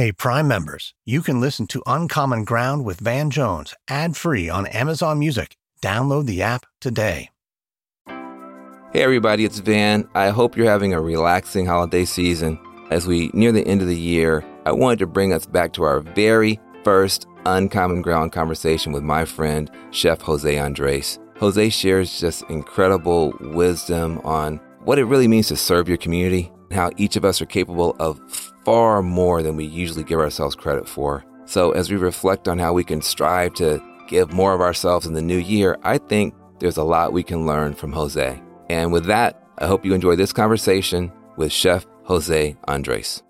Hey, Prime members, you can listen to Uncommon Ground with Van Jones ad free on Amazon Music. Download the app today. Hey, everybody, it's Van. I hope you're having a relaxing holiday season. As we near the end of the year, I wanted to bring us back to our very first Uncommon Ground conversation with my friend, Chef Jose Andres. Jose shares just incredible wisdom on what it really means to serve your community, and how each of us are capable of far more than we usually give ourselves credit for. So, as we reflect on how we can strive to give more of ourselves in the new year, I think there's a lot we can learn from Jose. And with that, I hope you enjoy this conversation with Chef Jose Andres.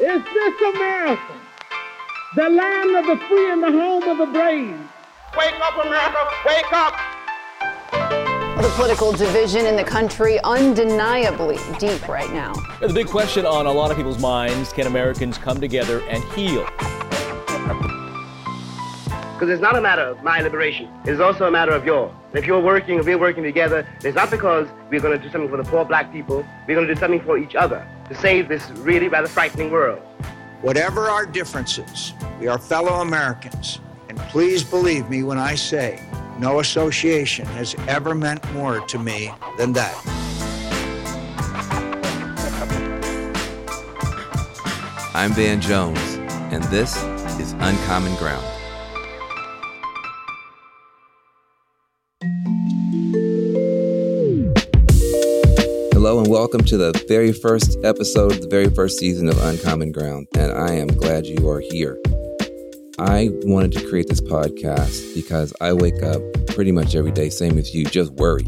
Is this America, the land of the free and the home of the brave? Wake up, America, wake up! The political division in the country undeniably deep right now. The big question on a lot of people's minds can Americans come together and heal? Because it's not a matter of my liberation, it's also a matter of yours. If you're working, if we're working together, it's not because we're going to do something for the poor black people, we're going to do something for each other to save this really rather frightening world. Whatever our differences, we are fellow Americans. And please believe me when I say, no association has ever meant more to me than that. I'm Van Jones, and this is Uncommon Ground. Hello, and welcome to the very first episode the very first season of Uncommon Ground, and I am glad you are here. I wanted to create this podcast because I wake up pretty much every day, same as you, just worry.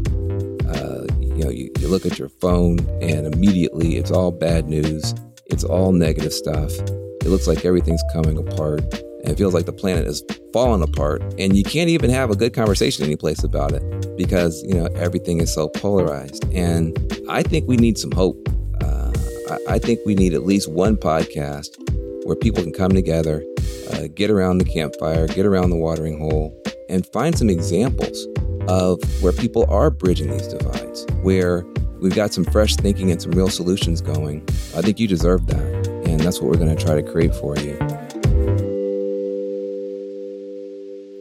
Uh, you know, you, you look at your phone and immediately it's all bad news. It's all negative stuff. It looks like everything's coming apart and it feels like the planet is falling apart. And you can't even have a good conversation anyplace about it because, you know, everything is so polarized. And I think we need some hope. Uh, I, I think we need at least one podcast where people can come together uh, get around the campfire, get around the watering hole, and find some examples of where people are bridging these divides, where we've got some fresh thinking and some real solutions going. I think you deserve that. And that's what we're going to try to create for you.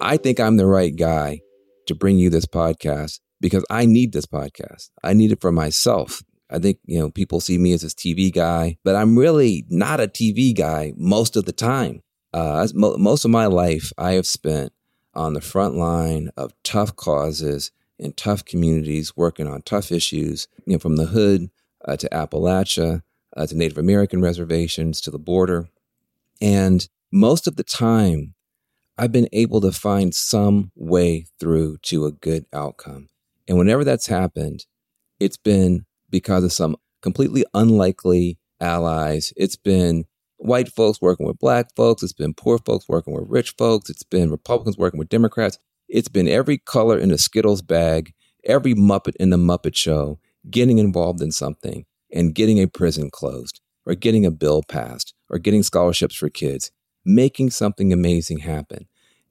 I think I'm the right guy to bring you this podcast because I need this podcast. I need it for myself. I think, you know, people see me as this TV guy, but I'm really not a TV guy most of the time. Uh, most of my life, I have spent on the front line of tough causes in tough communities, working on tough issues, you know, from the hood uh, to Appalachia uh, to Native American reservations to the border. And most of the time, I've been able to find some way through to a good outcome. And whenever that's happened, it's been because of some completely unlikely allies. It's been white folks working with black folks. It's been poor folks working with rich folks. It's been Republicans working with Democrats. It's been every color in the Skittles bag, every Muppet in the Muppet Show getting involved in something and getting a prison closed or getting a bill passed or getting scholarships for kids, making something amazing happen.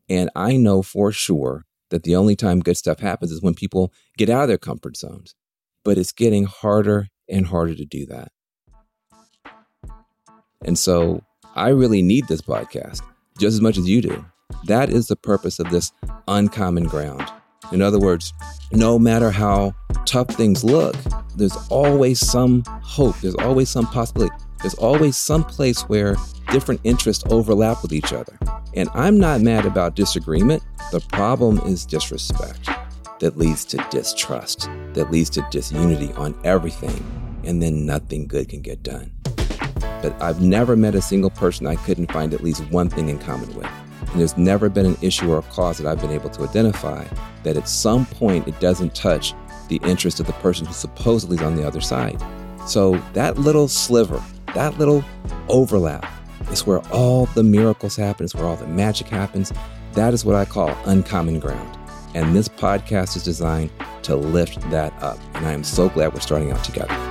And I know for sure that the only time good stuff happens is when people get out of their comfort zones. But it's getting harder and harder to do that. And so I really need this podcast just as much as you do. That is the purpose of this uncommon ground. In other words, no matter how tough things look, there's always some hope. There's always some possibility. There's always some place where different interests overlap with each other. And I'm not mad about disagreement. The problem is disrespect that leads to distrust, that leads to disunity on everything. And then nothing good can get done but I've never met a single person I couldn't find at least one thing in common with. And there's never been an issue or a cause that I've been able to identify that at some point it doesn't touch the interest of the person who supposedly is on the other side. So that little sliver, that little overlap is where all the miracles happen, it's where all the magic happens. That is what I call uncommon ground. And this podcast is designed to lift that up. And I am so glad we're starting out together.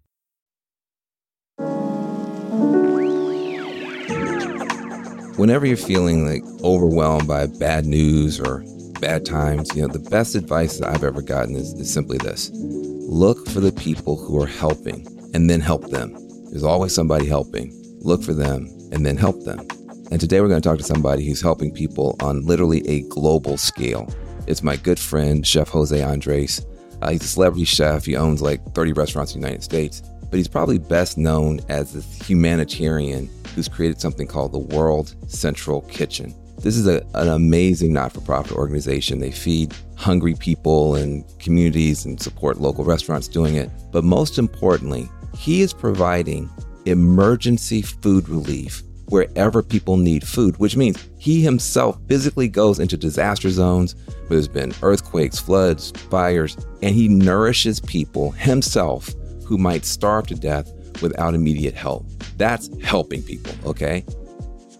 Whenever you're feeling like overwhelmed by bad news or bad times, you know, the best advice that I've ever gotten is, is simply this. Look for the people who are helping and then help them. There's always somebody helping. Look for them and then help them. And today we're going to talk to somebody who's helping people on literally a global scale. It's my good friend, Chef Jose Andres. Uh, he's a celebrity chef. He owns like 30 restaurants in the United States, but he's probably best known as this humanitarian who's created something called the World Central Kitchen. This is a, an amazing not for profit organization. They feed hungry people and communities and support local restaurants doing it. But most importantly, he is providing emergency food relief wherever people need food, which means he himself physically goes into disaster zones where there's been earthquakes, floods, fires, and he nourishes people himself who might starve to death without immediate help. That's helping people, okay?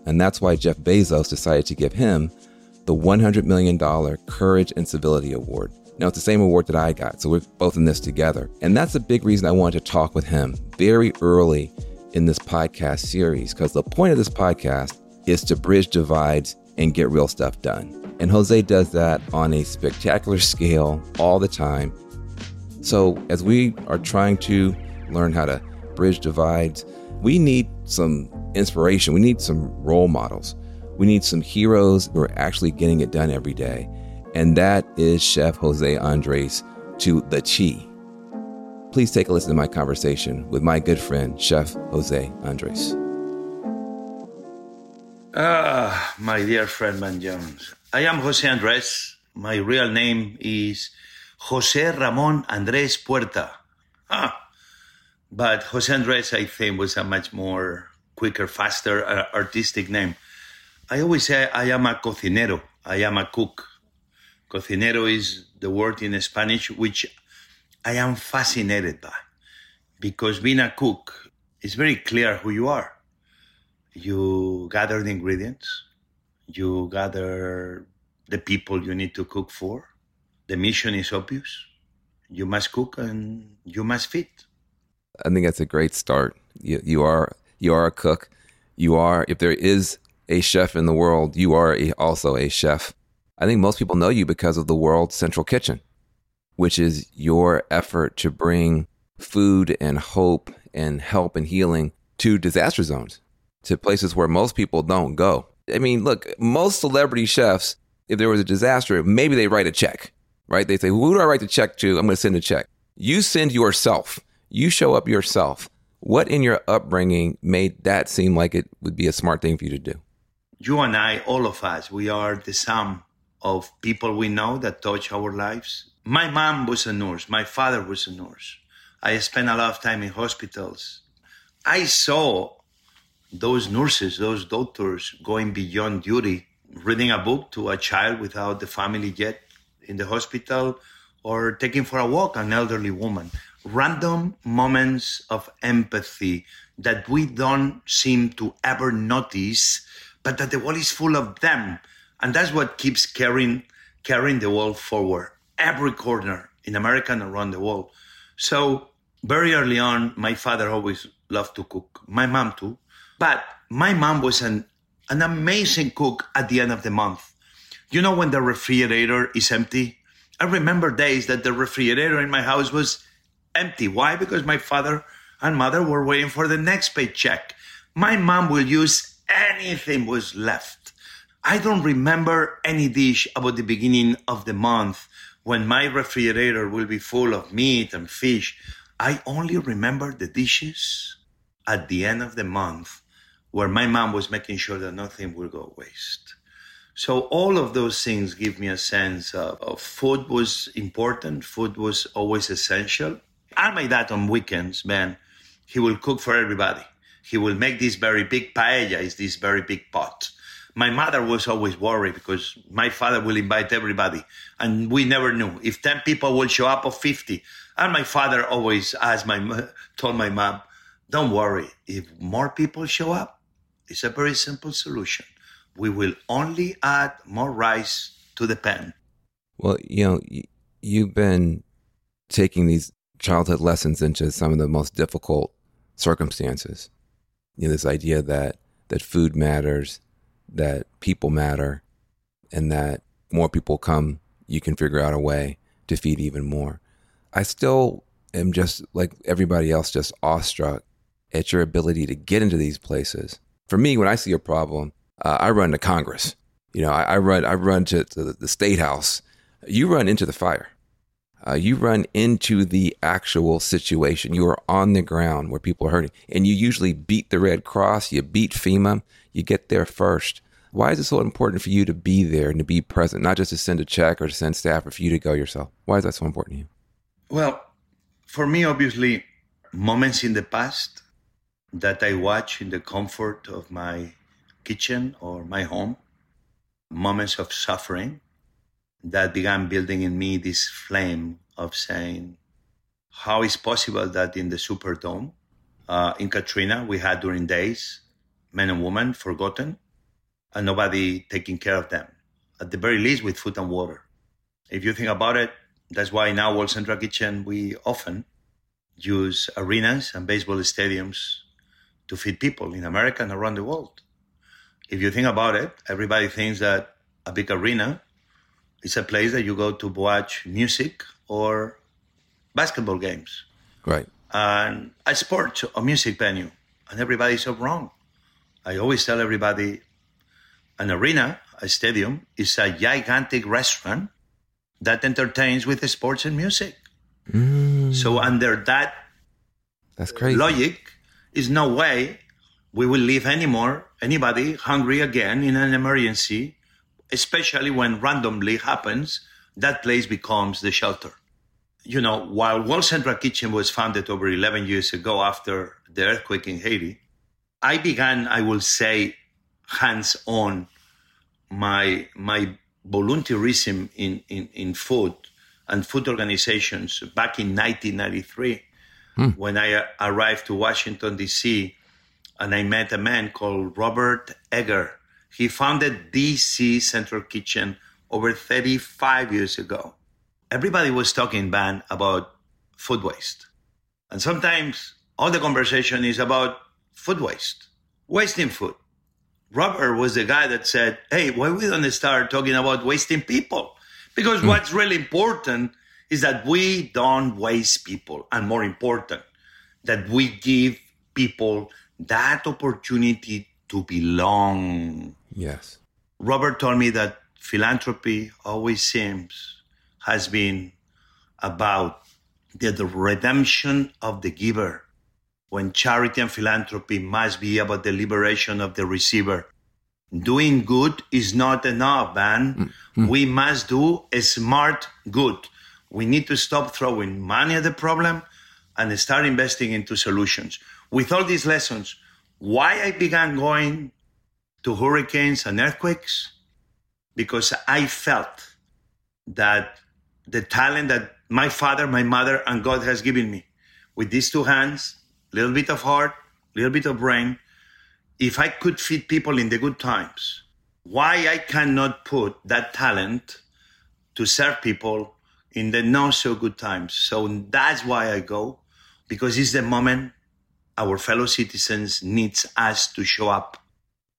And that's why Jeff Bezos decided to give him the $100 million Courage and Civility Award. Now, it's the same award that I got, so we're both in this together. And that's a big reason I wanted to talk with him very early in this podcast series, because the point of this podcast is to bridge divides and get real stuff done. And Jose does that on a spectacular scale all the time. So, as we are trying to learn how to bridge divides, we need some inspiration. We need some role models. We need some heroes who are actually getting it done every day. And that is Chef Jose Andres to the Chi. Please take a listen to my conversation with my good friend, Chef Jose Andres. Ah, my dear friend Van Jones. I am Jose Andres. My real name is Jose Ramon Andres Puerta. Ah, but Jose Andres, I think, was a much more quicker, faster, uh, artistic name. I always say I am a cocinero. I am a cook. Cocinero is the word in Spanish which I am fascinated by because being a cook is very clear who you are. You gather the ingredients, you gather the people you need to cook for. The mission is obvious. You must cook and you must feed. I think that's a great start. You, you are you are a cook. You are if there is a chef in the world, you are a, also a chef. I think most people know you because of the World Central Kitchen, which is your effort to bring food and hope and help and healing to disaster zones, to places where most people don't go. I mean, look, most celebrity chefs, if there was a disaster, maybe they write a check, right? They say, Who do I write the check to? I'm going to send a check. You send yourself you show up yourself. What in your upbringing made that seem like it would be a smart thing for you to do? You and I, all of us, we are the sum of people we know that touch our lives. My mom was a nurse. My father was a nurse. I spent a lot of time in hospitals. I saw those nurses, those doctors going beyond duty reading a book to a child without the family yet in the hospital, or taking for a walk an elderly woman. Random moments of empathy that we don't seem to ever notice, but that the world is full of them. And that's what keeps carrying, carrying the world forward. Every corner in America and around the world. So very early on, my father always loved to cook. My mom too. But my mom was an, an amazing cook at the end of the month. You know when the refrigerator is empty? I remember days that the refrigerator in my house was empty. Why? Because my father and mother were waiting for the next paycheck. My mom will use anything was left. I don't remember any dish about the beginning of the month when my refrigerator will be full of meat and fish. I only remember the dishes at the end of the month where my mom was making sure that nothing will go waste. So all of those things give me a sense of, of, food was important. Food was always essential. And my dad on weekends, man, he will cook for everybody. He will make this very big paella, is this very big pot. My mother was always worried because my father will invite everybody, and we never knew if ten people will show up or fifty. And my father always asked my told my mom, "Don't worry. If more people show up, it's a very simple solution. We will only add more rice to the pan." Well, you know, you've been taking these childhood lessons into some of the most difficult circumstances. You know, this idea that that food matters, that people matter, and that more people come, you can figure out a way to feed even more. I still am just like everybody else, just awestruck at your ability to get into these places. For me, when I see a problem, uh, I run to Congress. You know, I, I run, I run to, to, the state house. You run into the fire. Uh, you run into the actual situation. You are on the ground where people are hurting, and you usually beat the Red Cross. You beat FEMA. You get there first. Why is it so important for you to be there and to be present, not just to send a check or to send staff, or for you to go yourself? Why is that so important to you? Well, for me, obviously, moments in the past that I watch in the comfort of my kitchen or my home, moments of suffering that began building in me this flame of saying, how is possible that in the Superdome, uh, in Katrina, we had during days men and women forgotten and nobody taking care of them, at the very least with food and water. If you think about it, that's why now World Central Kitchen, we often use arenas and baseball stadiums to feed people in America and around the world. If you think about it, everybody thinks that a big arena is a place that you go to watch music or basketball games. Right. And a sport or music venue. And everybody's so wrong. I always tell everybody an arena, a stadium, is a gigantic restaurant that entertains with sports and music. Mm. So under that That's crazy. logic, is no way we will leave anymore anybody hungry again in an emergency, especially when randomly happens, that place becomes the shelter. You know, while World Central Kitchen was founded over 11 years ago after the earthquake in Haiti, I began, I will say, hands on my my volunteerism in, in, in food and food organizations back in 1993 hmm. when I arrived to Washington, D.C., and I met a man called Robert Egger. He founded DC Central Kitchen over 35 years ago. Everybody was talking, Van, about food waste. And sometimes all the conversation is about food waste, wasting food. Robert was the guy that said, Hey, why we don't start talking about wasting people? Because mm. what's really important is that we don't waste people. And more important, that we give people that opportunity to belong. Yes. Robert told me that philanthropy always seems has been about the, the redemption of the giver when charity and philanthropy must be about the liberation of the receiver. Doing good is not enough, man. Mm-hmm. We must do a smart good. We need to stop throwing money at the problem and start investing into solutions. With all these lessons, why I began going to hurricanes and earthquakes because I felt that the talent that my father, my mother, and God has given me with these two hands, a little bit of heart, a little bit of brain, if I could feed people in the good times, why I cannot put that talent to serve people in the not so good times. So that's why I go, because it's the moment our fellow citizens needs us to show up.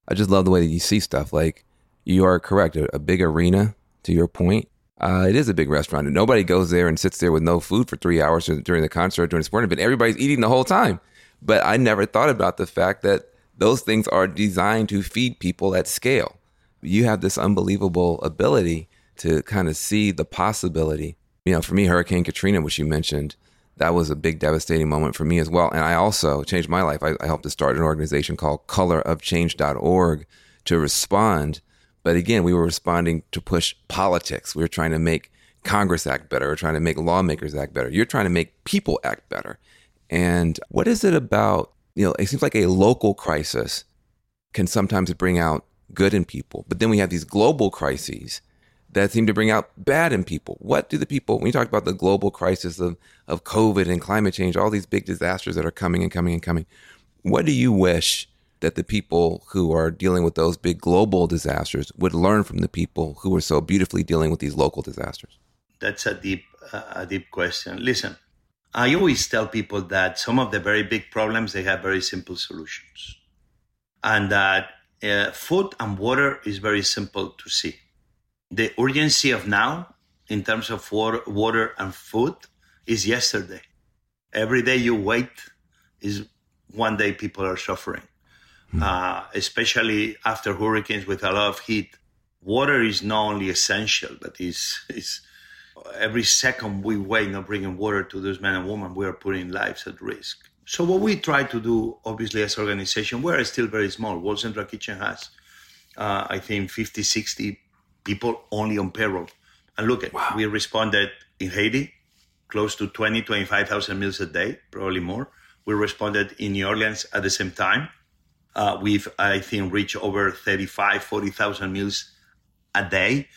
I just love the way that you see stuff. Like you are correct. A, a big arena, to your point. Uh, it is a big restaurant, and nobody goes there and sits there with no food for three hours during the concert during the sporting event. Everybody's eating the whole time. But I never thought about the fact that those things are designed to feed people at scale. You have this unbelievable ability to kind of see the possibility. You know, for me, Hurricane Katrina, which you mentioned, that was a big devastating moment for me as well. And I also changed my life. I, I helped to start an organization called colorofchange.org to respond. But again, we were responding to push politics. We were trying to make Congress act better. We are trying to make lawmakers act better. You're trying to make people act better. And what is it about, you know, it seems like a local crisis can sometimes bring out good in people. But then we have these global crises that seem to bring out bad in people. What do the people, when you talk about the global crisis of, of COVID and climate change, all these big disasters that are coming and coming and coming, what do you wish that the people who are dealing with those big global disasters would learn from the people who are so beautifully dealing with these local disasters? That's a deep, uh, a deep question. Listen, I always tell people that some of the very big problems they have very simple solutions, and that uh, food and water is very simple to see the urgency of now in terms of water, water and food is yesterday. Every day you wait is one day people are suffering, mm. uh, especially after hurricanes with a lot of heat. Water is not only essential, but is is every second we wait not bringing water to those men and women, we are putting lives at risk. So what we try to do, obviously, as an organization, we are still very small. World Central Kitchen has, uh, I think, 50, 60 people only on payroll. And look at wow. we responded in Haiti close to 20, 25,000 meals a day, probably more. We responded in New Orleans at the same time. Uh, we've, I think, reached over 35, 40,000 meals a day.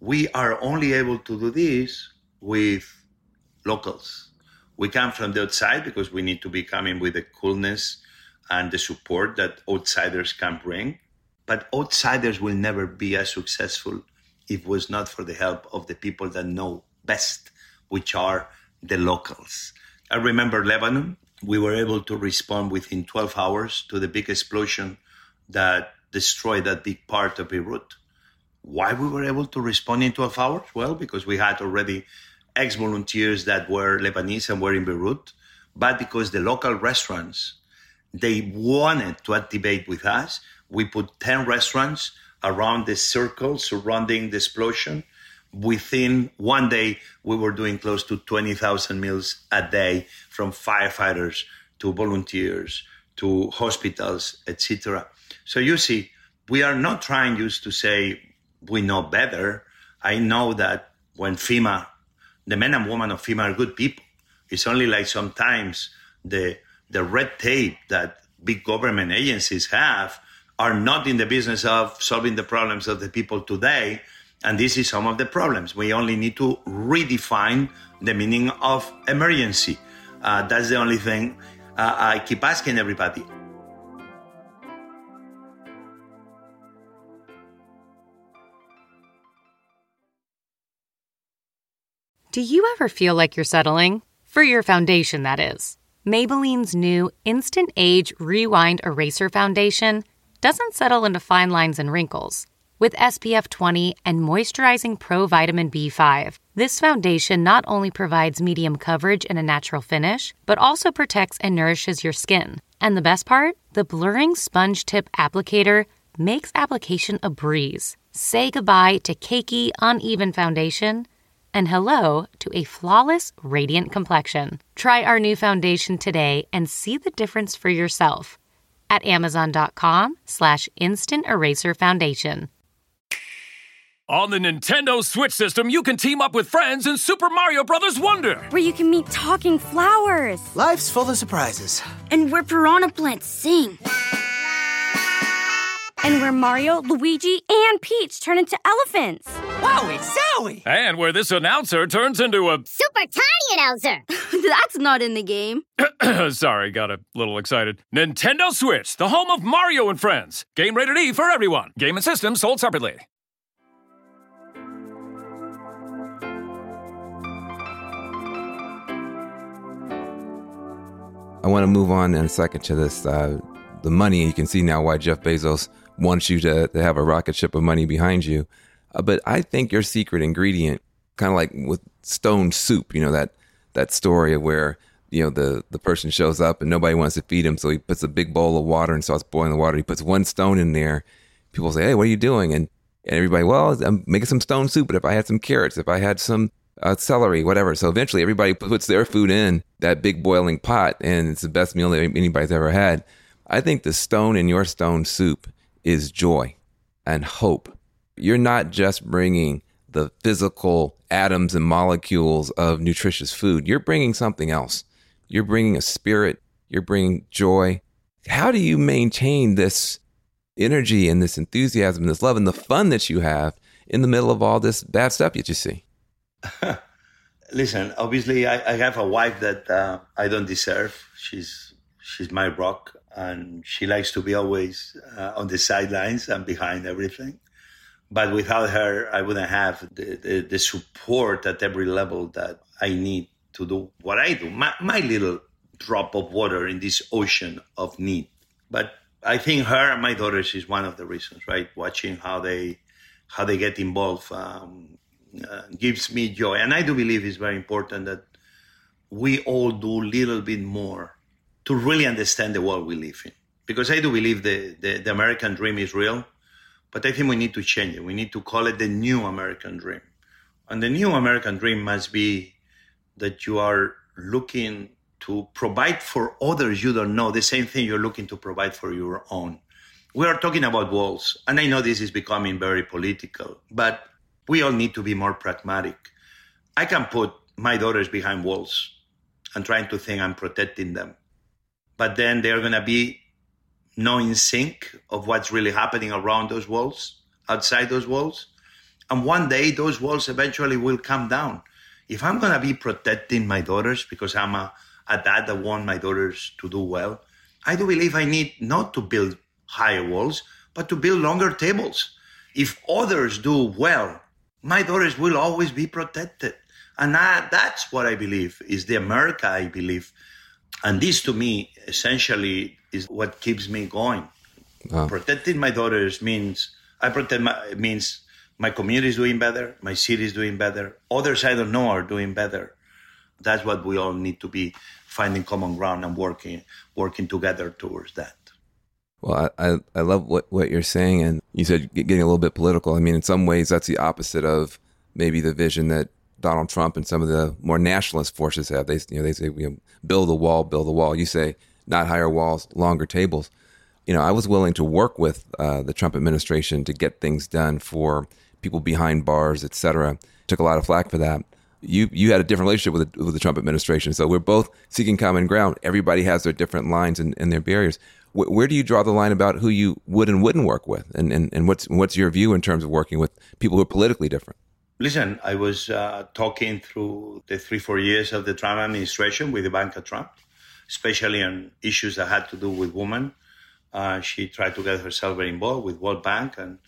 We are only able to do this with locals. We come from the outside because we need to be coming with the coolness and the support that outsiders can bring. But outsiders will never be as successful if it was not for the help of the people that know best, which are the locals. I remember Lebanon. We were able to respond within 12 hours to the big explosion that destroyed that big part of Beirut. Why we were able to respond in 12 hours? Well, because we had already ex volunteers that were Lebanese and were in Beirut, but because the local restaurants they wanted to activate with us we put 10 restaurants around the circle surrounding the explosion. Within one day, we were doing close to 20,000 meals a day from firefighters to volunteers to hospitals, etc. So you see, we are not trying just to say we know better. I know that when FEMA, the men and women of FEMA are good people. It's only like sometimes the the red tape that big government agencies have are not in the business of solving the problems of the people today. And this is some of the problems. We only need to redefine the meaning of emergency. Uh, that's the only thing uh, I keep asking everybody. Do you ever feel like you're settling? For your foundation, that is. Maybelline's new Instant Age Rewind Eraser Foundation doesn't settle into fine lines and wrinkles. With SPF 20 and moisturizing pro vitamin B5, this foundation not only provides medium coverage and a natural finish, but also protects and nourishes your skin. And the best part? The blurring sponge tip applicator makes application a breeze. Say goodbye to cakey, uneven foundation and hello to a flawless, radiant complexion. Try our new foundation today and see the difference for yourself at amazon.com slash instant eraser foundation. On the Nintendo Switch system, you can team up with friends in Super Mario Bros. Wonder. Where you can meet talking flowers. Life's full of surprises. And where piranha plants sing. And where Mario, Luigi, and Peach turn into elephants. Wowie zowie! And where this announcer turns into a super tiny announcer. That's not in the game. Sorry, got a little excited. Nintendo Switch, the home of Mario and Friends. Game rated E for everyone. Game and system sold separately. I want to move on in a second to this uh, the money. You can see now why Jeff Bezos wants you to, to have a rocket ship of money behind you. Uh, but I think your secret ingredient, kind of like with stone soup, you know that that story of where you know the the person shows up and nobody wants to feed him, so he puts a big bowl of water and starts boiling the water. He puts one stone in there. People say, "Hey, what are you doing?" And and everybody, well, I'm making some stone soup. But if I had some carrots, if I had some uh, celery, whatever. So eventually, everybody puts their food in that big boiling pot, and it's the best meal that anybody's ever had. I think the stone in your stone soup is joy and hope. You're not just bringing the physical atoms and molecules of nutritious food. You're bringing something else. You're bringing a spirit. You're bringing joy. How do you maintain this energy and this enthusiasm, and this love, and the fun that you have in the middle of all this bad stuff that you see? Listen, obviously, I, I, have a wife that uh, I don't deserve. She's she's my rock, and she likes to be always uh, on the sidelines and behind everything. But without her, I wouldn't have the, the, the, support at every level that I need to do what I do. My, my little drop of water in this ocean of need. But I think her and my daughters is one of the reasons, right? Watching how they how they get involved um, uh, gives me joy, and I do believe it's very important that we all do a little bit more to really understand the world we live in. Because I do believe the, the, the American dream is real, but I think we need to change it. We need to call it the new American dream. And the new American dream must be that you are looking to provide for others you don't know the same thing you're looking to provide for your own. We are talking about walls, and I know this is becoming very political, but we all need to be more pragmatic. I can put my daughters behind walls and trying to think I'm protecting them but then they're going to be not in sync of what's really happening around those walls, outside those walls. And one day those walls eventually will come down. If I'm going to be protecting my daughters because I'm a, a dad that want my daughters to do well, I do believe I need not to build higher walls, but to build longer tables. If others do well, my daughters will always be protected. And I, that's what I believe is the America I believe and this to me essentially is what keeps me going. Wow. Protecting my daughters means I protect my means my community is doing better, my city is doing better, others I don't know are doing better. That's what we all need to be finding common ground and working working together towards that. Well, I, I, I love what, what you're saying, and you said getting a little bit political. I mean, in some ways, that's the opposite of maybe the vision that Donald Trump and some of the more nationalist forces have. They you know they say you know, build a wall, build a wall. You say not higher walls, longer tables. You know, I was willing to work with uh, the Trump administration to get things done for people behind bars, etc. Took a lot of flack for that. You you had a different relationship with the, with the Trump administration, so we're both seeking common ground. Everybody has their different lines and, and their barriers. Where, where do you draw the line about who you would and wouldn't work with, and, and and what's what's your view in terms of working with people who are politically different? Listen, I was uh, talking through the three, four years of the Trump administration with Ivanka Trump, especially on issues that had to do with women. Uh, she tried to get herself very involved with World Bank and,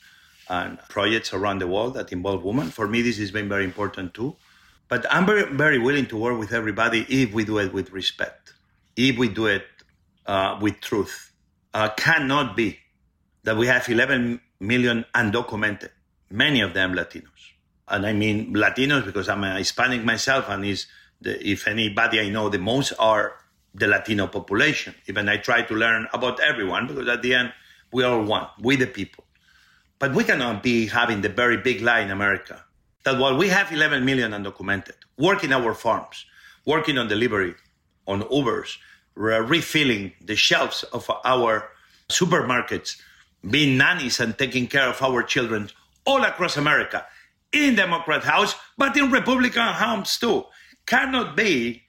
and projects around the world that involve women. For me, this has been very important too. But I'm very, very willing to work with everybody if we do it with respect, if we do it uh, with truth. Uh, cannot be that we have 11 million undocumented, many of them Latinos and I mean Latinos because I'm a Hispanic myself, and is if anybody I know the most are the Latino population. Even I try to learn about everyone because at the end we are one, we the people. But we cannot be having the very big lie in America that while we have 11 million undocumented working our farms, working on delivery, on Ubers, refilling the shelves of our supermarkets, being nannies and taking care of our children all across America in Democrat House, but in Republican House too. Cannot be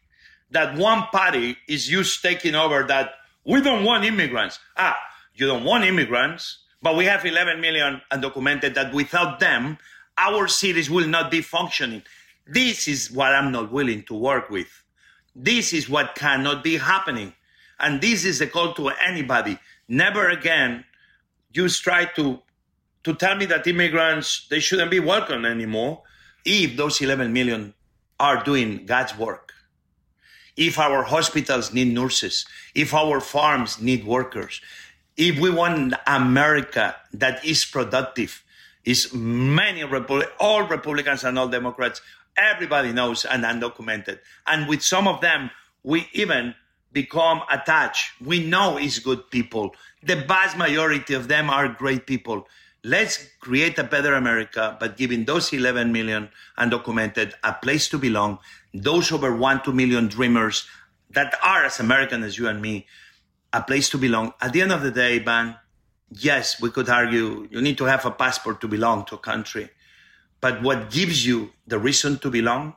that one party is used taking over that we don't want immigrants. Ah, you don't want immigrants, But we have 11 million undocumented that without them, our cities will not be functioning. This is what I'm not willing to work with. This is what cannot be happening. And this is the call to anybody. Never again use try to to tell me that immigrants they shouldn't be welcome anymore if those 11 million are doing God's work. If our hospitals need nurses, if our farms need workers, if we want America that is productive, is many all Republicans and all Democrats, everybody knows and undocumented. And with some of them, we even become attached. We know it's good people. The vast majority of them are great people. Let's create a better America by giving those 11 million undocumented a place to belong, those over 1 2 million dreamers that are as American as you and me, a place to belong. At the end of the day, Van, yes, we could argue you need to have a passport to belong to a country. But what gives you the reason to belong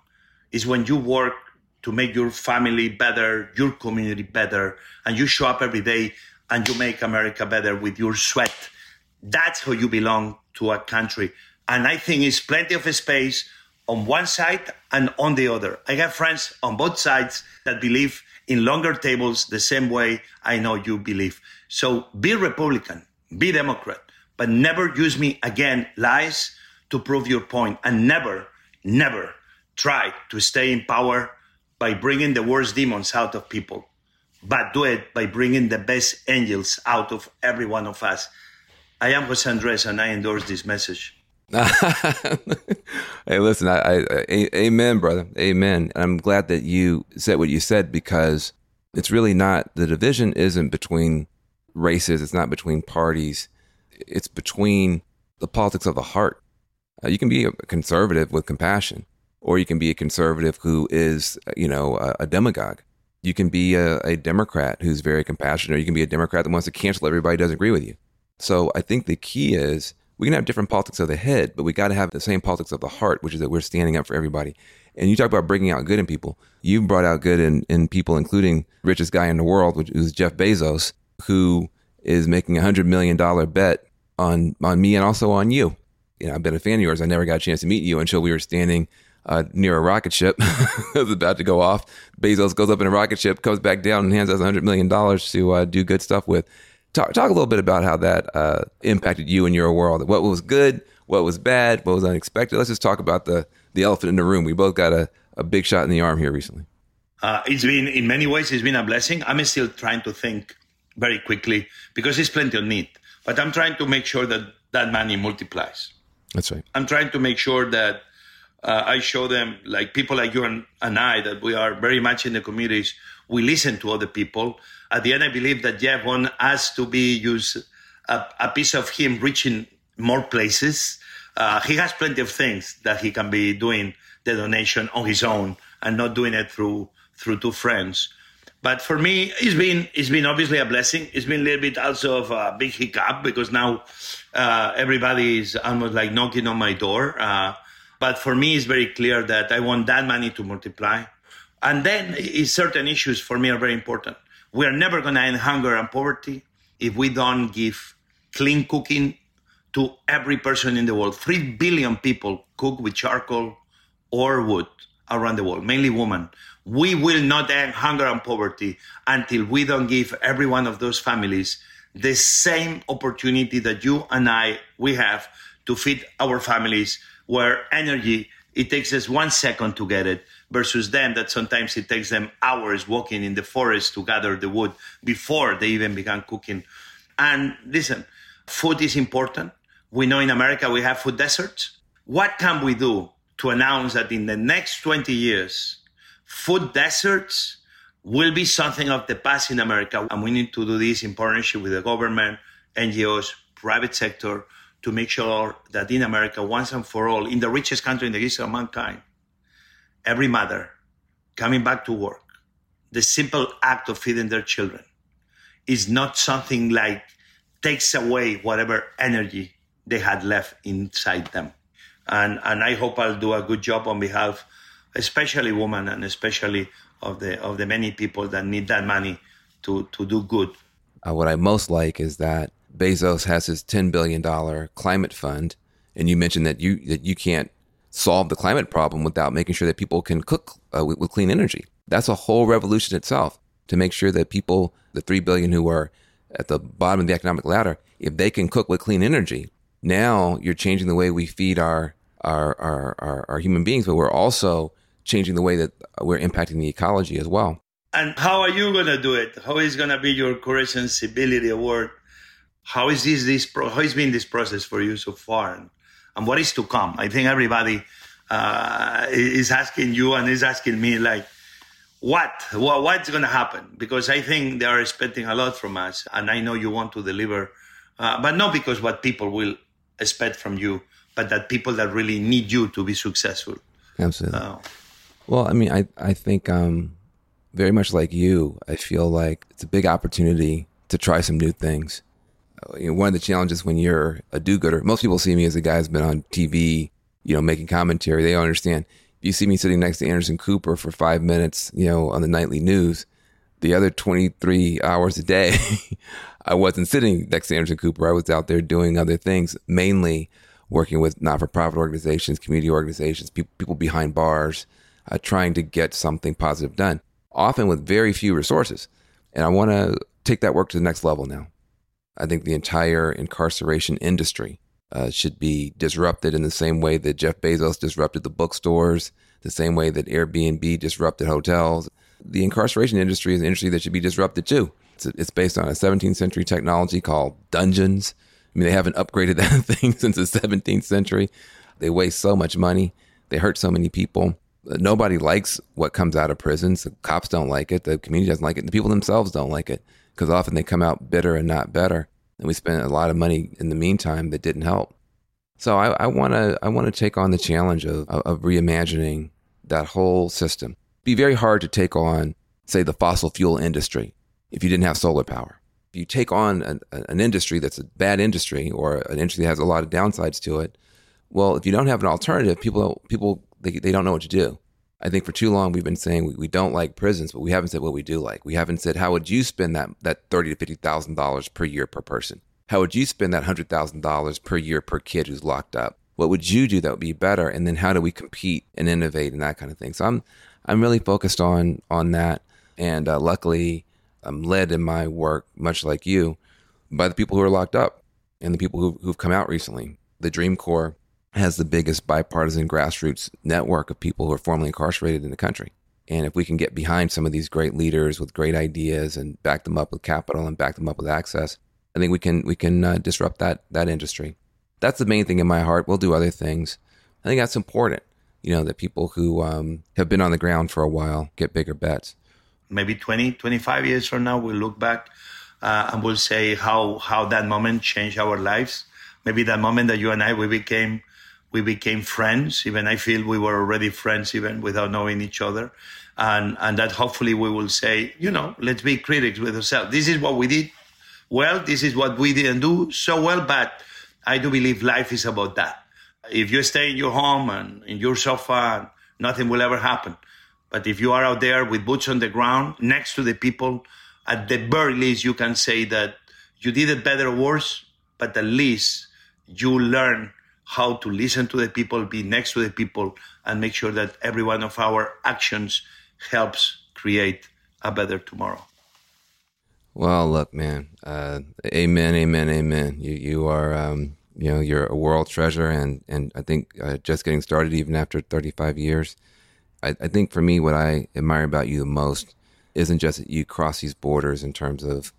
is when you work to make your family better, your community better, and you show up every day and you make America better with your sweat. That's how you belong to a country. And I think it's plenty of space on one side and on the other. I have friends on both sides that believe in longer tables the same way I know you believe. So be Republican, be Democrat, but never use me again lies to prove your point and never, never try to stay in power by bringing the worst demons out of people, but do it by bringing the best angels out of every one of us. I am Jose Andres and I endorse this message. hey, listen, I, I, I, amen, brother, amen. I'm glad that you said what you said because it's really not the division isn't between races, it's not between parties, it's between the politics of the heart. Uh, you can be a conservative with compassion, or you can be a conservative who is, you know, a, a demagogue. You can be a, a, Democrat who's very compassionate, or you can be a Democrat that wants to cancel everybody who doesn't agree with you. So I think the key is we can have different politics of the head, but we got to have the same politics of the heart, which is that we're standing up for everybody. And you talk about bringing out good in people. You've brought out good in, in people, including richest guy in the world, which is Jeff Bezos, who is making a hundred million dollar bet on on me and also on you. You know, I've been a fan of yours. I never got a chance to meet you until we were standing uh, near a rocket ship. that was about to go off. Bezos goes up in a rocket ship, comes back down, and hands us a $100 million to uh, do good stuff with. Talk, talk a little bit about how that uh, impacted you and your world. What was good, what was bad, what was unexpected. Let's just talk about the, the elephant in the room. We both got a, a big shot in the arm here recently. Uh, it's been, in many ways, it's been a blessing. I'm still trying to think very quickly because there's plenty of need. But I'm trying to make sure that that money multiplies. That's right. I'm trying to make sure that uh, I show them, like people like you and, and I, that we are very much in the communities. We listen to other people. At the end, I believe that Jeff wants us to be use a, a piece of him reaching more places. Uh, he has plenty of things that he can be doing the donation on his own and not doing it through through two friends. But for me, it's been it's been obviously a blessing. It's been a little bit also of a big hiccup because now uh, everybody is almost like knocking on my door. Uh, but for me, it's very clear that I want that money to multiply. And then certain issues for me are very important. We are never going to end hunger and poverty if we don't give clean cooking to every person in the world. Three billion people cook with charcoal or wood around the world, mainly women. We will not end hunger and poverty until we don't give every one of those families the same opportunity that you and I we have to feed our families where energy it takes us one second to get it versus them that sometimes it takes them hours walking in the forest to gather the wood before they even began cooking. And listen, food is important. We know in America we have food deserts. What can we do to announce that in the next 20 years, food deserts will be something of the past in America. And we need to do this in partnership with the government, NGOs, private sector, to make sure that in America, once and for all, in the richest country in the history of mankind, every mother coming back to work, the simple act of feeding their children is not something like takes away whatever energy they had left inside them. And, and I hope I'll do a good job on behalf, especially women and especially of the, of the many people that need that money to, to do good. Uh, what I most like is that Bezos has his $10 billion climate fund, and you mentioned that you that you can't solve the climate problem without making sure that people can cook uh, with, with clean energy. That's a whole revolution itself to make sure that people, the 3 billion who are at the bottom of the economic ladder, if they can cook with clean energy, now you're changing the way we feed our our our, our, our human beings, but we're also changing the way that we're impacting the ecology as well. And how are you going to do it? How is going to be your courage and award? How is this this pro- how has been this process for you so far, and, what is to come? I think everybody uh, is asking you and is asking me like, what, what what's going to happen? Because I think they are expecting a lot from us, and I know you want to deliver, uh, but not because what people will expect from you, but that people that really need you to be successful. Absolutely. Uh, well, I mean, I I think um, very much like you, I feel like it's a big opportunity to try some new things. You know, one of the challenges when you're a do-gooder, most people see me as a guy who's been on TV, you know, making commentary. They don't understand. If you see me sitting next to Anderson Cooper for five minutes, you know, on the nightly news, the other 23 hours a day, I wasn't sitting next to Anderson Cooper. I was out there doing other things, mainly working with not-for-profit organizations, community organizations, people, people behind bars, uh, trying to get something positive done often with very few resources. And I want to take that work to the next level now. I think the entire incarceration industry uh, should be disrupted in the same way that Jeff Bezos disrupted the bookstores, the same way that Airbnb disrupted hotels. The incarceration industry is an industry that should be disrupted too. It's, it's based on a 17th century technology called dungeons. I mean, they haven't upgraded that thing since the 17th century. They waste so much money. They hurt so many people nobody likes what comes out of prisons. The cops don't like it. The community doesn't like it. The people themselves don't like it because often they come out bitter and not better. And we spent a lot of money in the meantime that didn't help. So I want to I want to take on the challenge of, of reimagining that whole system. Be very hard to take on, say, the fossil fuel industry if you didn't have solar power. If you take on an, an industry that's a bad industry or an industry that has a lot of downsides to it, well, if you don't have an alternative, people people they, they don't know what to do. I think for too long we've been saying we, we don't like prisons, but we haven't said what we do like. We haven't said how would you spend that that thirty to fifty thousand dollars per year per person? How would you spend that hundred thousand dollars per year per kid who's locked up? What would you do that would be better? And then how do we compete and innovate and that kind of thing? So I'm I'm really focused on on that, and uh, luckily I'm led in my work, much like you, by the people who are locked up and the people who, who've come out recently. The Dream Corps has the biggest bipartisan grassroots network of people who are formerly incarcerated in the country. And if we can get behind some of these great leaders with great ideas and back them up with capital and back them up with access, I think we can we can uh, disrupt that that industry. That's the main thing in my heart. We'll do other things. I think that's important. You know, that people who um, have been on the ground for a while get bigger bets. Maybe 20, 25 years from now, we'll look back uh, and we'll say how how that moment changed our lives. Maybe that moment that you and I we became we became friends. Even I feel we were already friends even without knowing each other. And, and that hopefully we will say, you know, let's be critics with ourselves. This is what we did well. This is what we didn't do so well. But I do believe life is about that. If you stay in your home and in your sofa, nothing will ever happen. But if you are out there with boots on the ground next to the people, at the very least, you can say that you did it better or worse, but at least you learn how to listen to the people, be next to the people, and make sure that every one of our actions helps create a better tomorrow. Well, look, man. Uh, amen, amen, amen. You you are um, you know you're a world treasure, and and I think uh, just getting started, even after 35 years. I, I think for me, what I admire about you the most isn't just that you cross these borders in terms of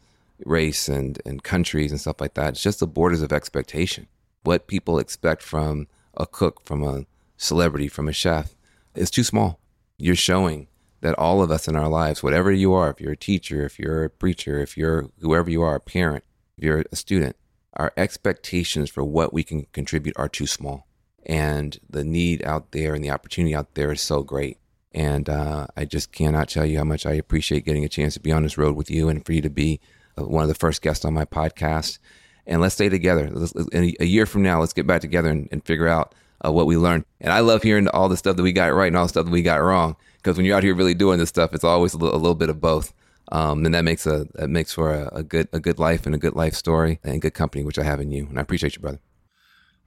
race and and countries and stuff like that. It's just the borders of expectation what people expect from a cook, from a celebrity, from a chef is too small. You're showing that all of us in our lives, whatever you are, if you're a teacher, if you're a preacher, if you're whoever you are, a parent, if you're a student, our expectations for what we can contribute are too small. And the need out there and the opportunity out there is so great. And uh, I just cannot tell you how much I appreciate getting a chance to be on this road with you and for you to be uh, one of the first guests on my podcast and let's stay together. Let's, a year from now, let's get back together and, and figure out uh, what we learned. And I love hearing all the stuff that we got right and all the stuff that we got wrong. Because when you're out here really doing this stuff, it's always a little, a little bit of both. Um, and that makes a that makes for a, a good a good life and a good life story and good company, which I have in you. And I appreciate you, brother.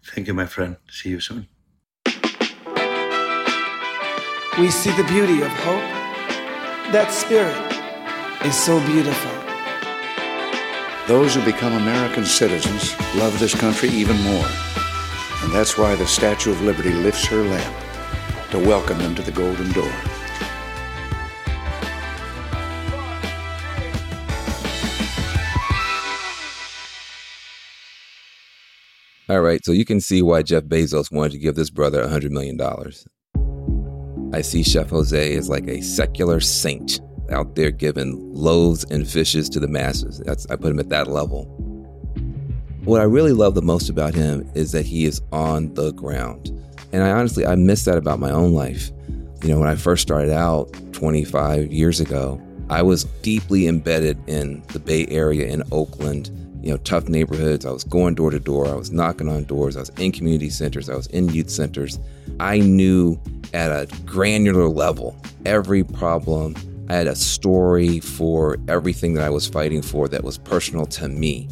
Thank you, my friend. See you soon. We see the beauty of hope. That spirit is so beautiful. Those who become American citizens love this country even more. And that's why the Statue of Liberty lifts her lamp to welcome them to the Golden Door. All right, so you can see why Jeff Bezos wanted to give this brother $100 million. I see Chef Jose as like a secular saint out there giving loaves and fishes to the masses. That's, I put him at that level. What I really love the most about him is that he is on the ground. And I honestly, I miss that about my own life. You know, when I first started out 25 years ago, I was deeply embedded in the Bay Area in Oakland, you know, tough neighborhoods. I was going door to door. I was knocking on doors. I was in community centers. I was in youth centers. I knew at a granular level every problem. I had a story for everything that I was fighting for that was personal to me.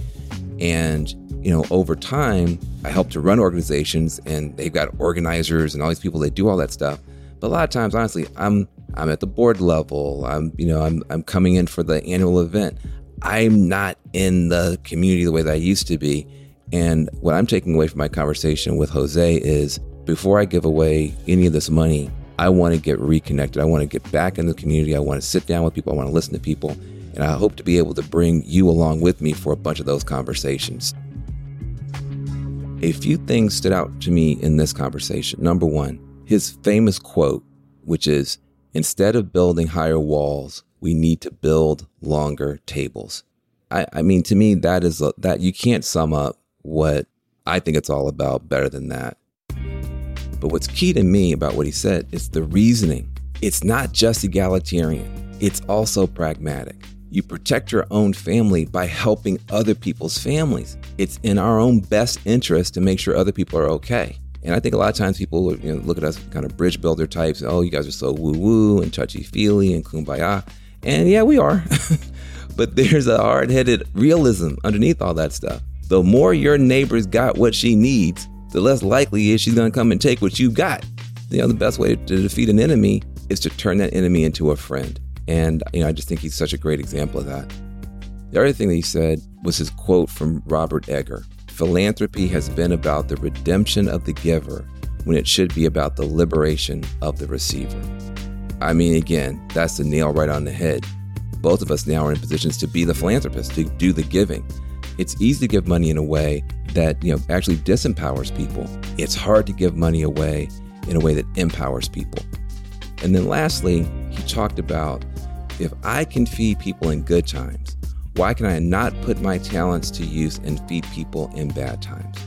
And, you know, over time, I helped to run organizations and they've got organizers and all these people that do all that stuff. But a lot of times, honestly, I'm I'm at the board level. I'm, you know, I'm I'm coming in for the annual event. I'm not in the community the way that I used to be. And what I'm taking away from my conversation with Jose is before I give away any of this money, I want to get reconnected. I want to get back in the community. I want to sit down with people. I want to listen to people. And I hope to be able to bring you along with me for a bunch of those conversations. A few things stood out to me in this conversation. Number one, his famous quote, which is instead of building higher walls, we need to build longer tables. I, I mean, to me, that is a, that you can't sum up what I think it's all about better than that. But what's key to me about what he said is the reasoning. It's not just egalitarian, it's also pragmatic. You protect your own family by helping other people's families. It's in our own best interest to make sure other people are okay. And I think a lot of times people you know, look at us kind of bridge builder types. Oh, you guys are so woo woo and touchy feely and kumbaya. And yeah, we are. but there's a hard headed realism underneath all that stuff. The more your neighbor's got what she needs, the less likely is she's going to come and take what you've got. You know, the best way to defeat an enemy is to turn that enemy into a friend. And, you know, I just think he's such a great example of that. The other thing that he said was his quote from Robert Egger Philanthropy has been about the redemption of the giver when it should be about the liberation of the receiver. I mean, again, that's the nail right on the head. Both of us now are in positions to be the philanthropist, to do the giving. It's easy to give money in a way that, you know, actually disempowers people. It's hard to give money away in a way that empowers people. And then lastly, he talked about if I can feed people in good times, why can I not put my talents to use and feed people in bad times?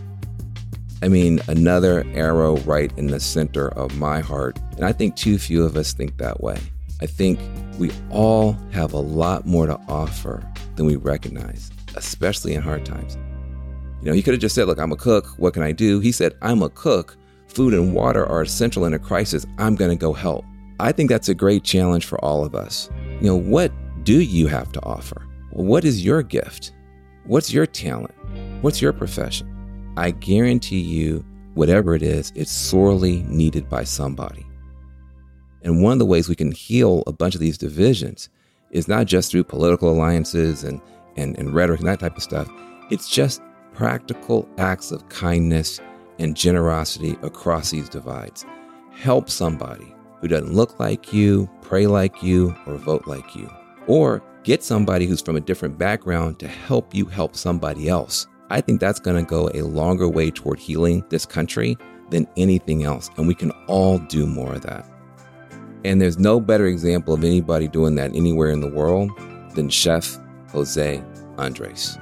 I mean, another arrow right in the center of my heart. And I think too few of us think that way. I think we all have a lot more to offer than we recognize, especially in hard times. You know, he could have just said, Look, I'm a cook. What can I do? He said, I'm a cook. Food and water are essential in a crisis. I'm going to go help. I think that's a great challenge for all of us. You know, what do you have to offer? What is your gift? What's your talent? What's your profession? I guarantee you, whatever it is, it's sorely needed by somebody. And one of the ways we can heal a bunch of these divisions is not just through political alliances and, and, and rhetoric and that type of stuff, it's just practical acts of kindness and generosity across these divides. Help somebody who doesn't look like you, pray like you, or vote like you. Or get somebody who's from a different background to help you help somebody else. I think that's going to go a longer way toward healing this country than anything else. And we can all do more of that. And there's no better example of anybody doing that anywhere in the world than Chef Jose Andres.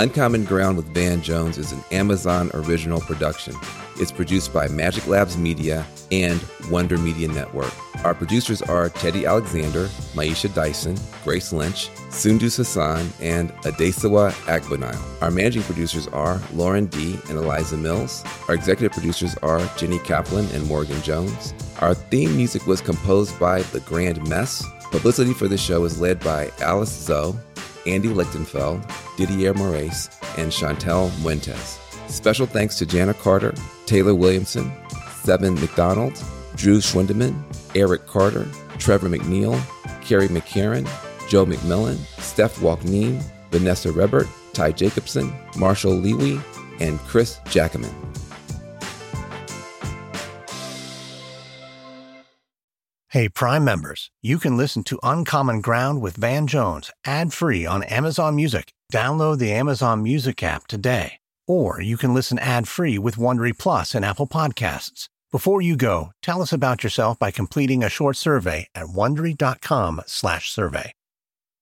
Uncommon Ground with Van Jones is an Amazon original production. It's produced by Magic Labs Media and Wonder Media Network. Our producers are Teddy Alexander, Maisha Dyson, Grace Lynch, Sundus Hassan, and Adesawa Agbonile. Our managing producers are Lauren D. and Eliza Mills. Our executive producers are Jenny Kaplan and Morgan Jones. Our theme music was composed by The Grand Mess. Publicity for the show is led by Alice Zoe, Andy Lichtenfeld, Didier Moraes, and Chantel Muentes. Special thanks to Jana Carter, Taylor Williamson, Seven McDonald, Drew Schwindeman, Eric Carter, Trevor McNeil, Carrie McCarran, Joe McMillan, Steph Walkneen, Vanessa Rebert, Ty Jacobson, Marshall Lewy, and Chris Jackaman. Hey, Prime members, you can listen to Uncommon Ground with Van Jones ad free on Amazon Music. Download the Amazon Music app today. Or you can listen ad free with Wondery Plus and Apple Podcasts. Before you go, tell us about yourself by completing a short survey at wondery.com/slash survey.